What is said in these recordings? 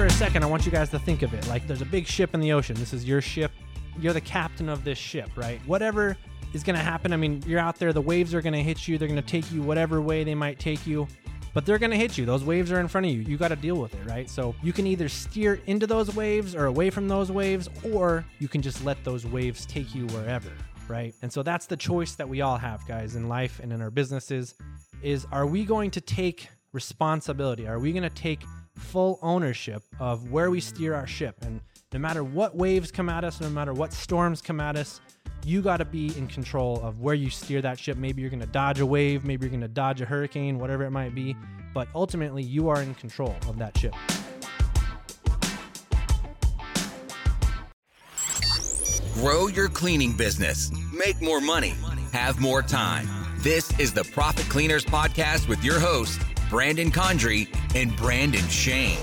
For a second, I want you guys to think of it like there's a big ship in the ocean. This is your ship. You're the captain of this ship, right? Whatever is going to happen, I mean, you're out there, the waves are going to hit you, they're going to take you whatever way they might take you but they're going to hit you. Those waves are in front of you. You got to deal with it, right? So you can either steer into those waves or away from those waves, or you can just let those waves take you wherever, right? And so that's the choice that we all have, guys, in life and in our businesses is are we going to take responsibility? Are we going to take full ownership of where we steer our ship? And no matter what waves come at us, no matter what storms come at us, you got to be in control of where you steer that ship. Maybe you're going to dodge a wave, maybe you're going to dodge a hurricane, whatever it might be, but ultimately you are in control of that ship. Grow your cleaning business, make more money, have more time. This is the Profit Cleaners Podcast with your hosts, Brandon Condry and Brandon Shane.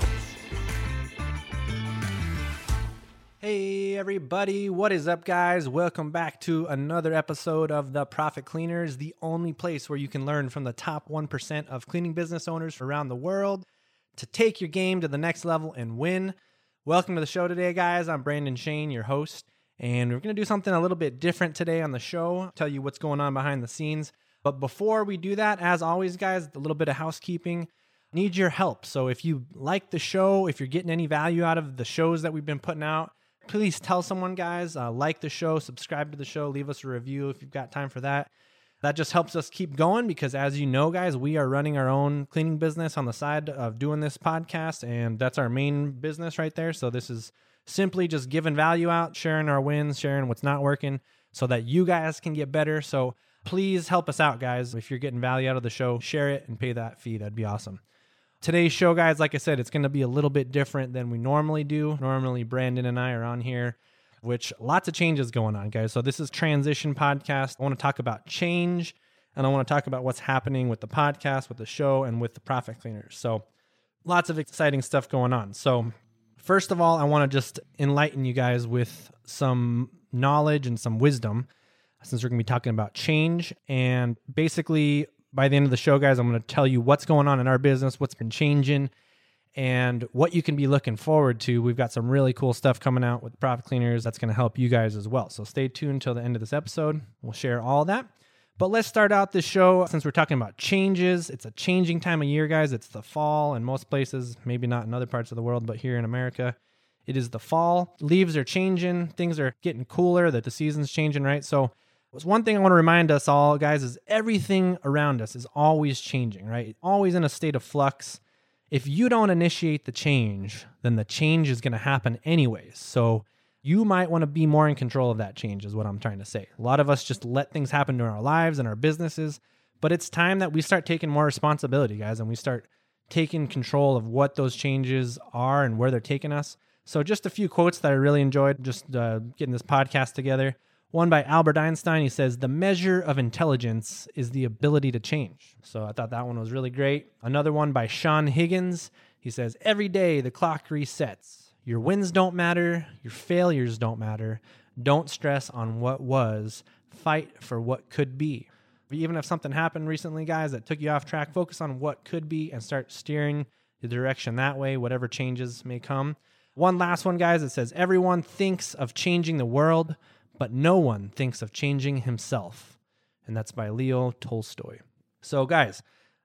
Hey, everybody, what is up, guys? Welcome back to another episode of The Profit Cleaners, the only place where you can learn from the top 1% of cleaning business owners around the world to take your game to the next level and win. Welcome to the show today, guys. I'm Brandon Shane, your host, and we're going to do something a little bit different today on the show, tell you what's going on behind the scenes. But before we do that, as always, guys, a little bit of housekeeping need your help. So if you like the show, if you're getting any value out of the shows that we've been putting out, please tell someone, guys. Uh, like the show, subscribe to the show, leave us a review if you've got time for that. That just helps us keep going because, as you know, guys, we are running our own cleaning business on the side of doing this podcast, and that's our main business right there. So, this is simply just giving value out, sharing our wins, sharing what's not working so that you guys can get better. So, please help us out, guys. If you're getting value out of the show, share it and pay that fee. That'd be awesome. Today's show, guys, like I said, it's going to be a little bit different than we normally do. Normally, Brandon and I are on here, which lots of changes going on, guys. So, this is Transition Podcast. I want to talk about change and I want to talk about what's happening with the podcast, with the show, and with the profit cleaners. So, lots of exciting stuff going on. So, first of all, I want to just enlighten you guys with some knowledge and some wisdom since we're going to be talking about change and basically by the end of the show, guys, I'm going to tell you what's going on in our business, what's been changing, and what you can be looking forward to. We've got some really cool stuff coming out with Profit Cleaners that's going to help you guys as well. So stay tuned until the end of this episode. We'll share all that. But let's start out this show since we're talking about changes. It's a changing time of year, guys. It's the fall in most places, maybe not in other parts of the world, but here in America, it is the fall. Leaves are changing, things are getting cooler, that the season's changing, right? So one thing I want to remind us all, guys, is everything around us is always changing, right? Always in a state of flux. If you don't initiate the change, then the change is going to happen anyways. So you might want to be more in control of that change, is what I'm trying to say. A lot of us just let things happen to our lives and our businesses, but it's time that we start taking more responsibility, guys, and we start taking control of what those changes are and where they're taking us. So, just a few quotes that I really enjoyed just uh, getting this podcast together. One by Albert Einstein. He says, The measure of intelligence is the ability to change. So I thought that one was really great. Another one by Sean Higgins. He says, Every day the clock resets. Your wins don't matter. Your failures don't matter. Don't stress on what was. Fight for what could be. Even if something happened recently, guys, that took you off track, focus on what could be and start steering the direction that way, whatever changes may come. One last one, guys, it says, Everyone thinks of changing the world but no one thinks of changing himself. And that's by Leo Tolstoy. So, guys,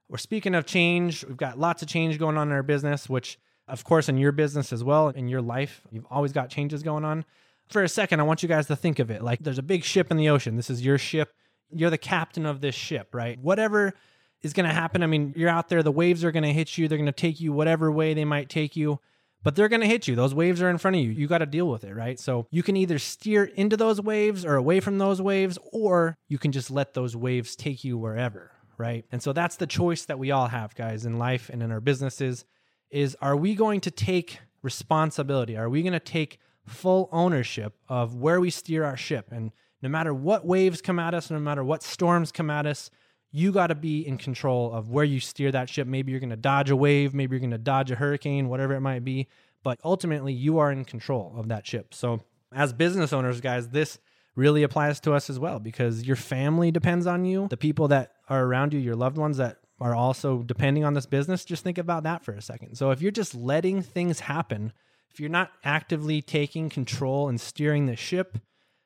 we're speaking of change. We've got lots of change going on in our business, which, of course, in your business as well, in your life, you've always got changes going on. For a second, I want you guys to think of it like there's a big ship in the ocean. This is your ship. You're the captain of this ship, right? Whatever is going to happen, I mean, you're out there, the waves are going to hit you, they're going to take you whatever way they might take you but they're going to hit you. Those waves are in front of you. You got to deal with it, right? So you can either steer into those waves or away from those waves, or you can just let those waves take you wherever, right? And so that's the choice that we all have, guys, in life and in our businesses is are we going to take responsibility? Are we going to take full ownership of where we steer our ship? And no matter what waves come at us, no matter what storms come at us, you got to be in control of where you steer that ship. Maybe you're going to dodge a wave, maybe you're going to dodge a hurricane, whatever it might be. But ultimately, you are in control of that ship. So, as business owners, guys, this really applies to us as well because your family depends on you. The people that are around you, your loved ones that are also depending on this business, just think about that for a second. So if you're just letting things happen, if you're not actively taking control and steering the ship,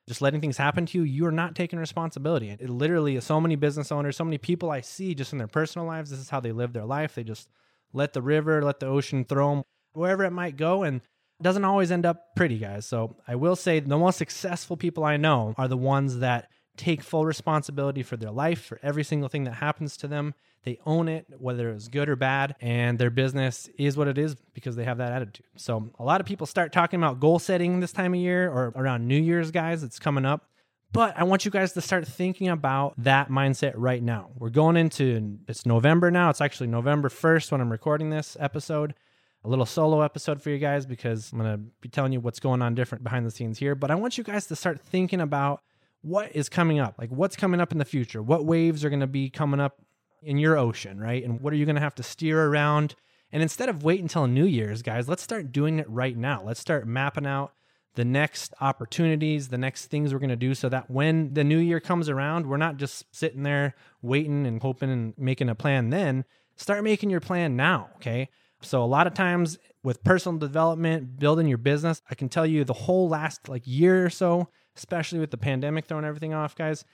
just letting things happen to you, you're not taking responsibility. It literally, so many business owners, so many people I see just in their personal lives, this is how they live their life. They just let the river, let the ocean throw them wherever it might go. And it doesn't always end up pretty, guys. So I will say the most successful people I know are the ones that take full responsibility for their life, for every single thing that happens to them. They own it, whether it's good or bad, and their business is what it is because they have that attitude. So, a lot of people start talking about goal setting this time of year or around New Year's, guys, it's coming up. But I want you guys to start thinking about that mindset right now. We're going into it's November now. It's actually November 1st when I'm recording this episode. A little solo episode for you guys because I'm going to be telling you what's going on different behind the scenes here. But I want you guys to start thinking about what is coming up? Like what's coming up in the future? What waves are going to be coming up in your ocean, right? And what are you going to have to steer around? And instead of wait until New Year's, guys, let's start doing it right now. Let's start mapping out the next opportunities, the next things we're going to do so that when the new year comes around, we're not just sitting there waiting and hoping and making a plan then. Start making your plan now, okay? So a lot of times with personal development, building your business, I can tell you the whole last like year or so, especially with the pandemic throwing everything off, guys,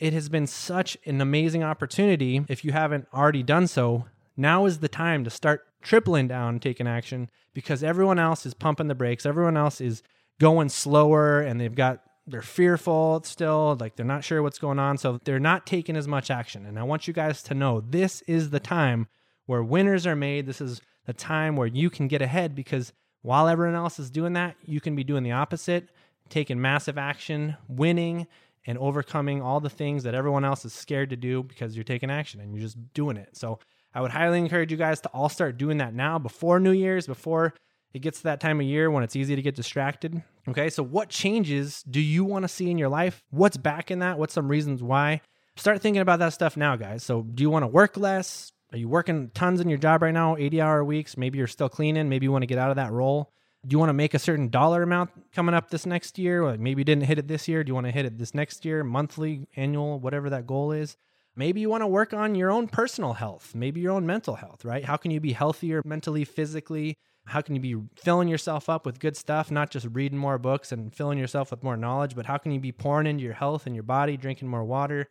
it has been such an amazing opportunity. If you haven't already done so, now is the time to start tripling down, taking action because everyone else is pumping the brakes. Everyone else is going slower and they've got they're fearful still, like they're not sure what's going on, so they're not taking as much action. And I want you guys to know this is the time where winners are made. This is the time where you can get ahead because while everyone else is doing that, you can be doing the opposite taking massive action, winning, and overcoming all the things that everyone else is scared to do because you're taking action and you're just doing it. So I would highly encourage you guys to all start doing that now before New Year's, before it gets to that time of year when it's easy to get distracted. Okay, so what changes do you want to see in your life? What's back in that? What's some reasons why? Start thinking about that stuff now, guys. So, do you want to work less? Are you working tons in your job right now, 80 hour weeks? Maybe you're still cleaning. Maybe you want to get out of that role do you want to make a certain dollar amount coming up this next year? Like maybe you didn't hit it this year. Do you want to hit it this next year, monthly, annual, whatever that goal is? Maybe you want to work on your own personal health, maybe your own mental health, right? How can you be healthier mentally, physically? How can you be filling yourself up with good stuff, not just reading more books and filling yourself with more knowledge, but how can you be pouring into your health and your body, drinking more water,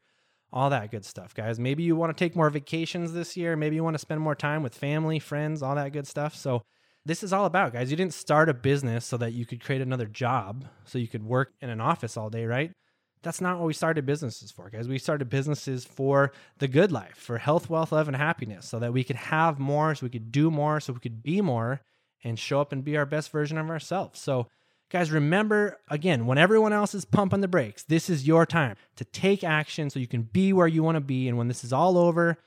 all that good stuff, guys? Maybe you want to take more vacations this year. Maybe you want to spend more time with family, friends, all that good stuff. So, this is all about, guys. You didn't start a business so that you could create another job, so you could work in an office all day, right? That's not what we started businesses for, guys. We started businesses for the good life, for health, wealth, love, and happiness, so that we could have more, so we could do more, so we could be more and show up and be our best version of ourselves. So, guys, remember again, when everyone else is pumping the brakes, this is your time to take action so you can be where you want to be. And when this is all over,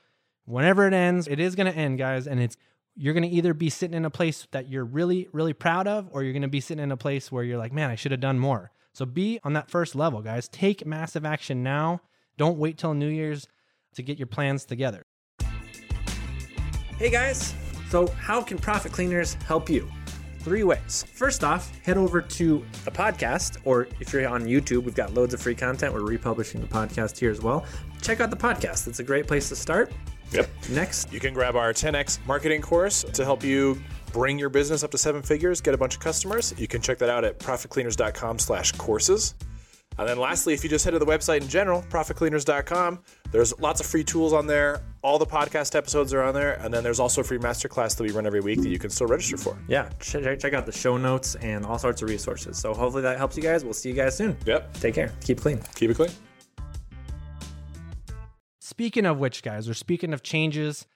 whenever it ends, it is going to end, guys. And it's you're going to either be sitting in a place that you're really, really proud of, or you're going to be sitting in a place where you're like, man, I should have done more. So be on that first level, guys. Take massive action now. Don't wait till New Year's to get your plans together. Hey, guys. So, how can Profit Cleaners help you? Three ways. First off, head over to the podcast, or if you're on YouTube, we've got loads of free content. We're republishing the podcast here as well. Check out the podcast, it's a great place to start. Yep. Next, You can grab our 10x marketing course to help you bring your business up to seven figures, get a bunch of customers. You can check that out at profitcleaners.com slash courses. And then lastly, if you just head to the website in general, profitcleaners.com, there's lots of free tools on there. All the podcast episodes are on there. And then there's also a free masterclass that we run every week that you can still register for. yeah, check, check out the show notes and all sorts of resources. So, hopefully, that helps you guys. We'll see you guys soon. Yep. Take care. Keep clean. Keep it clean. Speaking of which, guys, or speaking of changes,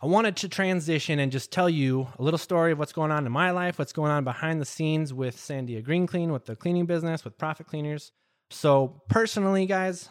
I wanted to transition and just tell you a little story of what's going on in my life, what's going on behind the scenes with Sandia Green Clean, with the cleaning business, with Profit Cleaners. So, personally, guys,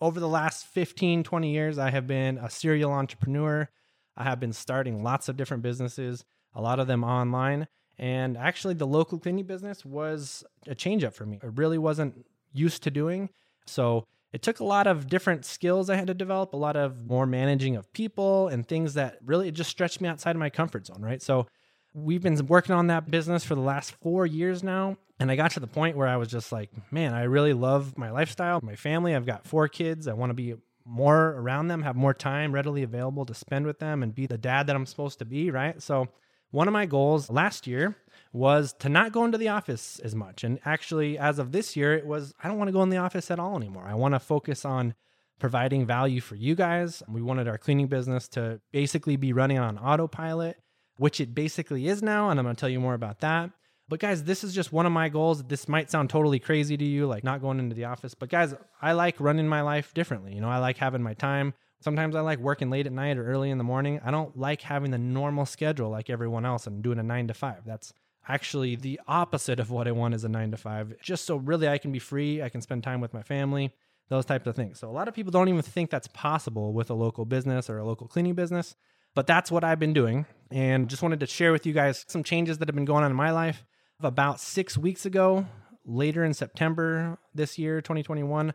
over the last 15, 20 years, I have been a serial entrepreneur. I have been starting lots of different businesses, a lot of them online. And actually, the local cleaning business was a change up for me. I really wasn't used to doing. So, it took a lot of different skills I had to develop, a lot of more managing of people and things that really just stretched me outside of my comfort zone, right? So we've been working on that business for the last four years now. And I got to the point where I was just like, man, I really love my lifestyle, my family. I've got four kids. I want to be more around them, have more time readily available to spend with them and be the dad that I'm supposed to be, right? So, one of my goals last year was to not go into the office as much. And actually, as of this year, it was I don't want to go in the office at all anymore. I want to focus on providing value for you guys. We wanted our cleaning business to basically be running on autopilot, which it basically is now. And I'm going to tell you more about that. But guys, this is just one of my goals. This might sound totally crazy to you, like not going into the office. But guys, I like running my life differently. You know, I like having my time. Sometimes I like working late at night or early in the morning. I don't like having the normal schedule like everyone else and doing a nine to five. That's actually the opposite of what I want is a nine to five, just so really I can be free. I can spend time with my family those types of things. So a lot of people don't even think that's possible with a local business or a local cleaning business, but that's what I've been doing. And just wanted to share with you guys some changes that have been going on in my life. About six weeks ago, later in September this year, 2021,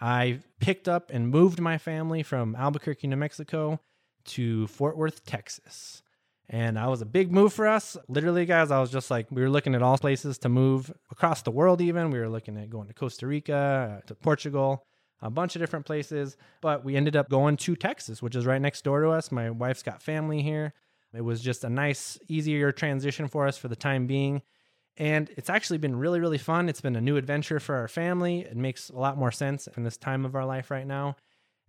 I picked up and moved my family from Albuquerque, New Mexico to Fort Worth, Texas. And that was a big move for us. Literally, guys, I was just like, we were looking at all places to move across the world, even. We were looking at going to Costa Rica, uh, to Portugal, a bunch of different places. But we ended up going to Texas, which is right next door to us. My wife's got family here. It was just a nice, easier transition for us for the time being. And it's actually been really, really fun. It's been a new adventure for our family. It makes a lot more sense in this time of our life right now.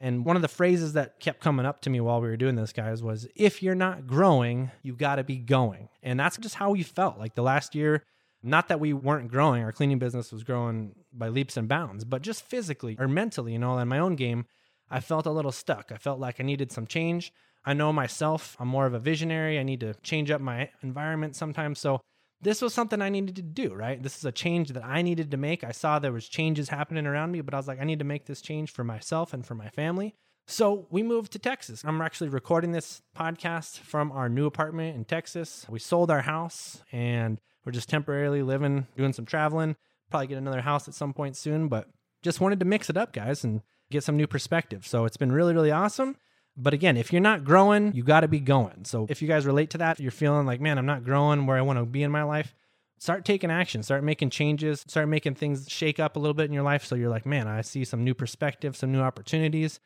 And one of the phrases that kept coming up to me while we were doing this, guys, was if you're not growing, you got to be going. And that's just how we felt. Like the last year, not that we weren't growing, our cleaning business was growing by leaps and bounds, but just physically or mentally, you know, in my own game, I felt a little stuck. I felt like I needed some change. I know myself, I'm more of a visionary. I need to change up my environment sometimes. So this was something I needed to do, right? This is a change that I needed to make. I saw there was changes happening around me, but I was like, I need to make this change for myself and for my family. So we moved to Texas. I'm actually recording this podcast from our new apartment in Texas. We sold our house and we're just temporarily living, doing some traveling. Probably get another house at some point soon, but just wanted to mix it up, guys, and get some new perspective. So it's been really, really awesome. But again, if you're not growing, you got to be going. So if you guys relate to that, you're feeling like, man, I'm not growing where I want to be in my life, start taking action, start making changes, start making things shake up a little bit in your life. So you're like, man, I see some new perspective, some new opportunities.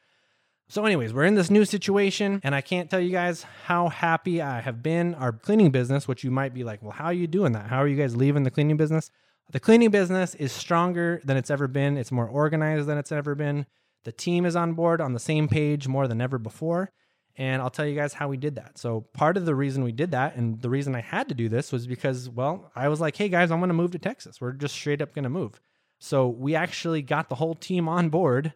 So, anyways, we're in this new situation, and I can't tell you guys how happy I have been. Our cleaning business, which you might be like, well, how are you doing that? How are you guys leaving the cleaning business? The cleaning business is stronger than it's ever been. It's more organized than it's ever been. The team is on board on the same page more than ever before. And I'll tell you guys how we did that. So, part of the reason we did that, and the reason I had to do this was because, well, I was like, hey guys, I'm going to move to Texas. We're just straight up going to move. So, we actually got the whole team on board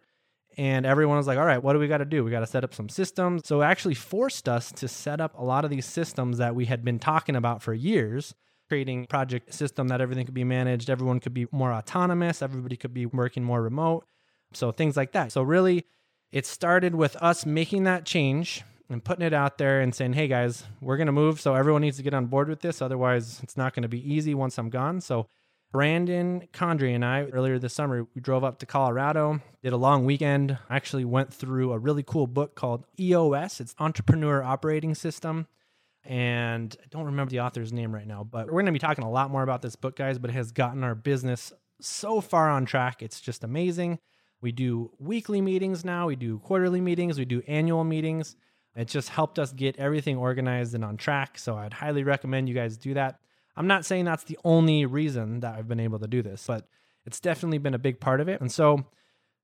and everyone was like, all right, what do we got to do? We got to set up some systems. So it actually forced us to set up a lot of these systems that we had been talking about for years, creating project system that everything could be managed, everyone could be more autonomous, everybody could be working more remote. So things like that. So really it started with us making that change and putting it out there and saying, "Hey guys, we're going to move, so everyone needs to get on board with this. Otherwise, it's not going to be easy once I'm gone." So Brandon Condry and I, earlier this summer, we drove up to Colorado, did a long weekend. Actually went through a really cool book called EOS. It's Entrepreneur Operating System. And I don't remember the author's name right now, but we're going to be talking a lot more about this book, guys. But it has gotten our business so far on track. It's just amazing. We do weekly meetings now, we do quarterly meetings, we do annual meetings. It just helped us get everything organized and on track. So I'd highly recommend you guys do that. I'm not saying that's the only reason that I've been able to do this, but it's definitely been a big part of it. And so,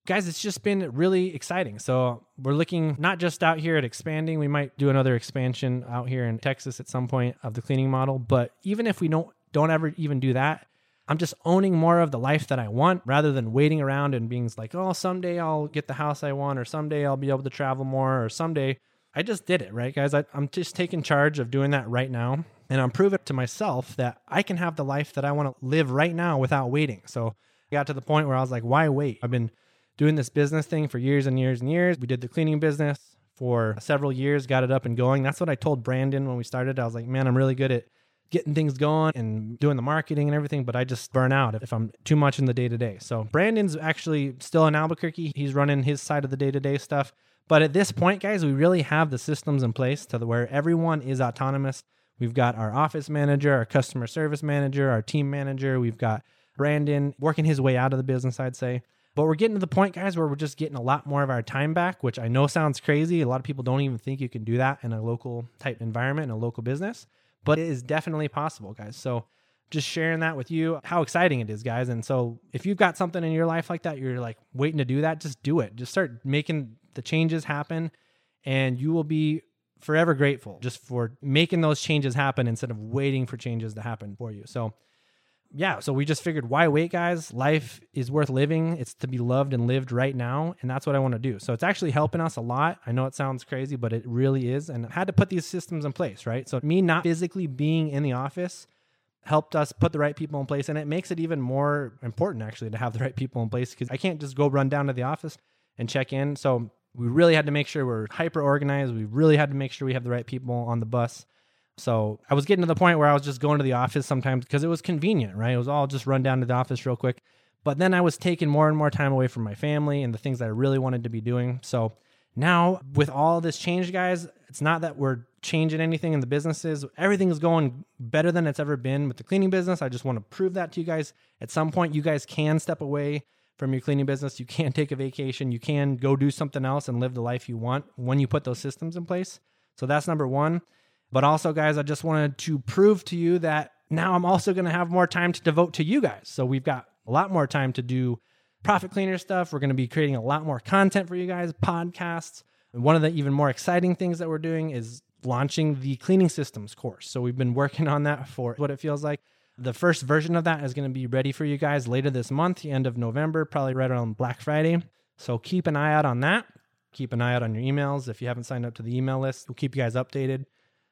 guys, it's just been really exciting. So, we're looking not just out here at expanding, we might do another expansion out here in Texas at some point of the cleaning model, but even if we don't don't ever even do that, I'm just owning more of the life that I want rather than waiting around and being like, "Oh, someday I'll get the house I want or someday I'll be able to travel more or someday I just did it, right, guys? I, am just taking charge of doing that right now. And I'm proving to myself that I can have the life that I want to live right now without waiting. So I got to the point where I was like, why wait? I've been doing this business thing for years and years and years. We did the cleaning business for several years, got it up and going. That's what I told Brandon when we started. I was like, man, I'm really good at getting things going and doing the marketing and everything, but I just burn out if I'm too much in the day to day. So Brandon's actually still in Albuquerque. He's running his side of the day to day stuff. But at this point, guys, we really have the systems in place to where everyone is autonomous. We've got our office manager, our customer service manager, our team manager. We've got Brandon working his way out of the business, I'd say. But we're getting to the point, guys, where we're just getting a lot more of our time back, which I know sounds crazy. A lot of people don't even think you can do that in a local type environment, in a local business, but it is definitely possible, guys. So just sharing that with you, how exciting it is, guys. And so if you've got something in your life like that, you're like waiting to do that, just do it. Just start making the changes happen, and you will be forever grateful just for making those changes happen instead of waiting for changes to happen for you. So yeah, so we just figured why wait, guys? Life is worth living. It's to be loved and lived right now. And that's what I want to do. So it's actually helping us a lot. I know it sounds crazy, but it really is. And I had to put these systems in place, right? So me not physically being in the office helped us put the right people in place. And it makes it even more important, actually, to have the right people in place because I can't just go run down to the office and check in. So we really had to make sure we're hyper organized. We really had to make sure we have the right people on the bus. So I was getting to the point where I was just going to the office sometimes because it was convenient, right? It was all just run down to the office real quick. But then I was taking more and more time away from my family and the things that I really wanted to be doing. So now with all this change, guys, it's not that we're changing anything in the businesses. Everything is going better than it's ever been with the cleaning business. I just want to prove that to you guys. At some point, you guys can step away from your cleaning business. You can take a vacation. You can go do something else and live the life you want when you put those systems in place. So that's number one. But also, guys, I just wanted to prove to you that now I'm also going to have more time to devote to you guys. So we've got a lot more time to do profit cleaner stuff. We're going to be creating a lot more content for you guys, podcasts. And one of the even more exciting things that we're doing is launching the cleaning systems course. So we've been working on that for what it feels like. The first version of that is going to be ready for you guys later this month, the end of November, probably right around Black Friday. So keep an eye out on that. Keep an eye out on your emails. If you haven't signed up to the email list, we'll keep you guys updated.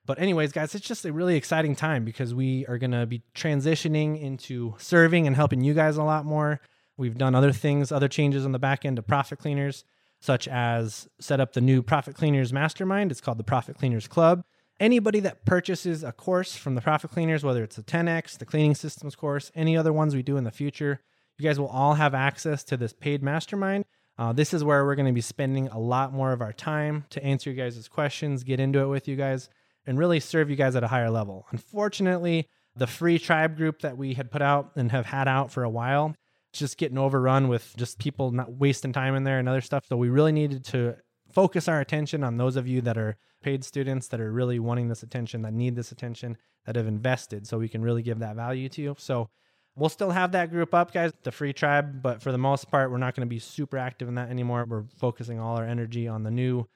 But, anyways, guys, it's just a really exciting time because we are going to be transitioning into serving and helping you guys a lot more. We've done other things, other changes on the back end of Profit Cleaners, such as set up the new Profit Cleaners Mastermind. It's called the Profit Cleaners Club. Anybody that purchases a course from the Profit Cleaners, whether it's the 10X, the cleaning systems course, any other ones we do in the future, you guys will all have access to this paid mastermind. Uh, this is where we're going to be spending a lot more of our time to answer you guys' questions, get into it with you guys and really serve you guys at a higher level. Unfortunately, the free tribe group that we had put out and have had out for a while, it's just getting overrun with just people not wasting time in there and other stuff. So we really needed to focus our attention on those of you that are paid students that are really wanting this attention, that need this attention, that have invested so we can really give that value to you. So we'll still have that group up, guys, the free tribe, but for the most part, we're not going to be super active in that anymore. We're focusing all our energy on the new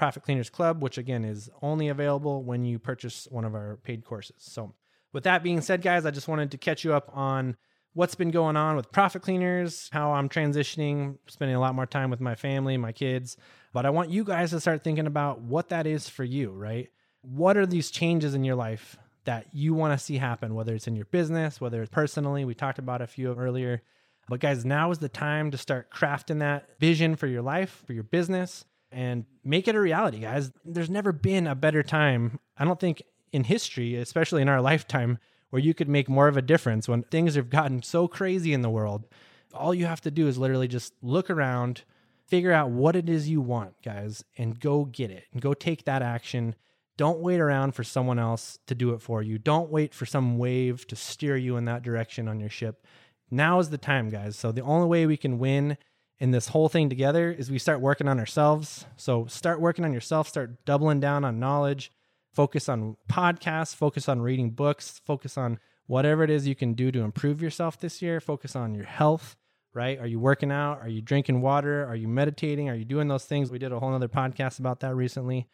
Profit Cleaners Club, which again is only available when you purchase one of our paid courses. So, with that being said, guys, I just wanted to catch you up on what's been going on with Profit Cleaners, how I'm transitioning, spending a lot more time with my family, my kids. But I want you guys to start thinking about what that is for you, right? What are these changes in your life that you want to see happen, whether it's in your business, whether it's personally? We talked about a few earlier. But guys, now is the time to start crafting that vision for your life, for your business, and make it a reality, guys. There's never been a better time, I don't think, in history, especially in our lifetime, where you could make more of a difference when things have gotten so crazy in the world. All you have to do is literally just look around, figure out what it is you want, guys, and go get it and go take that action. Don't wait around for someone else to do it for you. Don't wait for some wave to steer you in that direction on your ship. Now is the time, guys. So, the only way we can win in this whole thing together is we start working on ourselves. So start working on yourself, start doubling down on knowledge, focus on podcasts, focus on reading books, focus on whatever it is you can do to improve yourself this year, focus on your health, right? Are you working out? Are you drinking water? Are you meditating? Are you doing those things? We did a whole other podcast about that recently.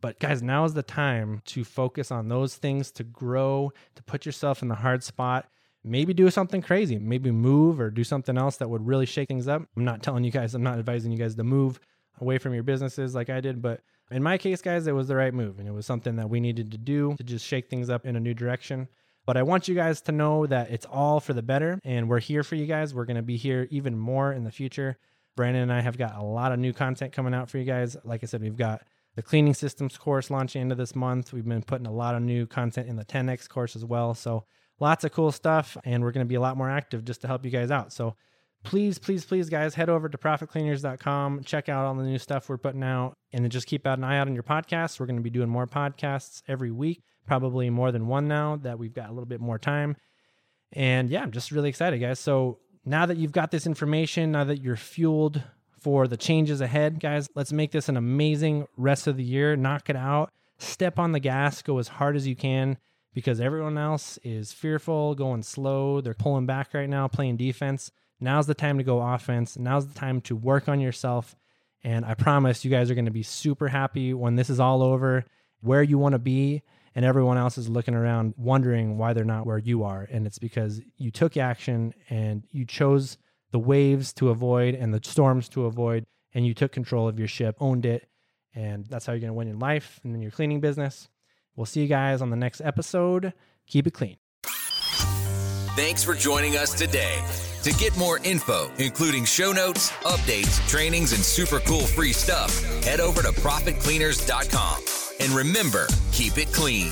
But guys, now is the time to focus on those things to grow, to put yourself in the hard spot maybe do something crazy, maybe move or do something else that would really shake things up. I'm not telling you guys, I'm not advising you guys to move away from your businesses like I did, but in my case, guys, it was the right move and it was something that we needed to do to just shake things up in a new direction. But I want you guys to know that it's all for the better and we're here for you guys. We're going to be here even more in the future. Brandon and I have got a lot of new content coming out for you guys. Like I said, we've got the cleaning systems course launching into this month. We've been putting a lot of new content in the 10x course as well. So lots of cool stuff, and we're going to be a lot more active just to help you guys out. So please, please, please, guys, head over to profitcleaners.com, check out all the new stuff we're putting out, and then just keep an eye out on your podcasts. We're going to be doing more podcasts every week, probably more than one now that we've got a little bit more time. And yeah, I'm just really excited, guys. So now that you've got this information, now that you're fueled for the changes ahead, guys, let's make this an amazing rest of the year. Knock it out. Step on the gas, go as hard as you can because everyone else is fearful, going slow. They're pulling back right now, playing defense. Now's the time to go offense. Now's the time to work on yourself. And I promise you guys are going to be super happy when this is all over, where you want to be, and everyone else is looking around wondering why they're not where you are. And it's because you took action and you chose the waves to avoid and the storms to avoid, and you took control of your ship, owned it. And that's how you're going to win in life and in your cleaning business. We'll see you guys on the next episode. Keep it clean. Thanks for joining us today. To get more info, including show notes, updates, trainings, and super cool free stuff, head over to profitcleaners.com. And remember, keep it clean.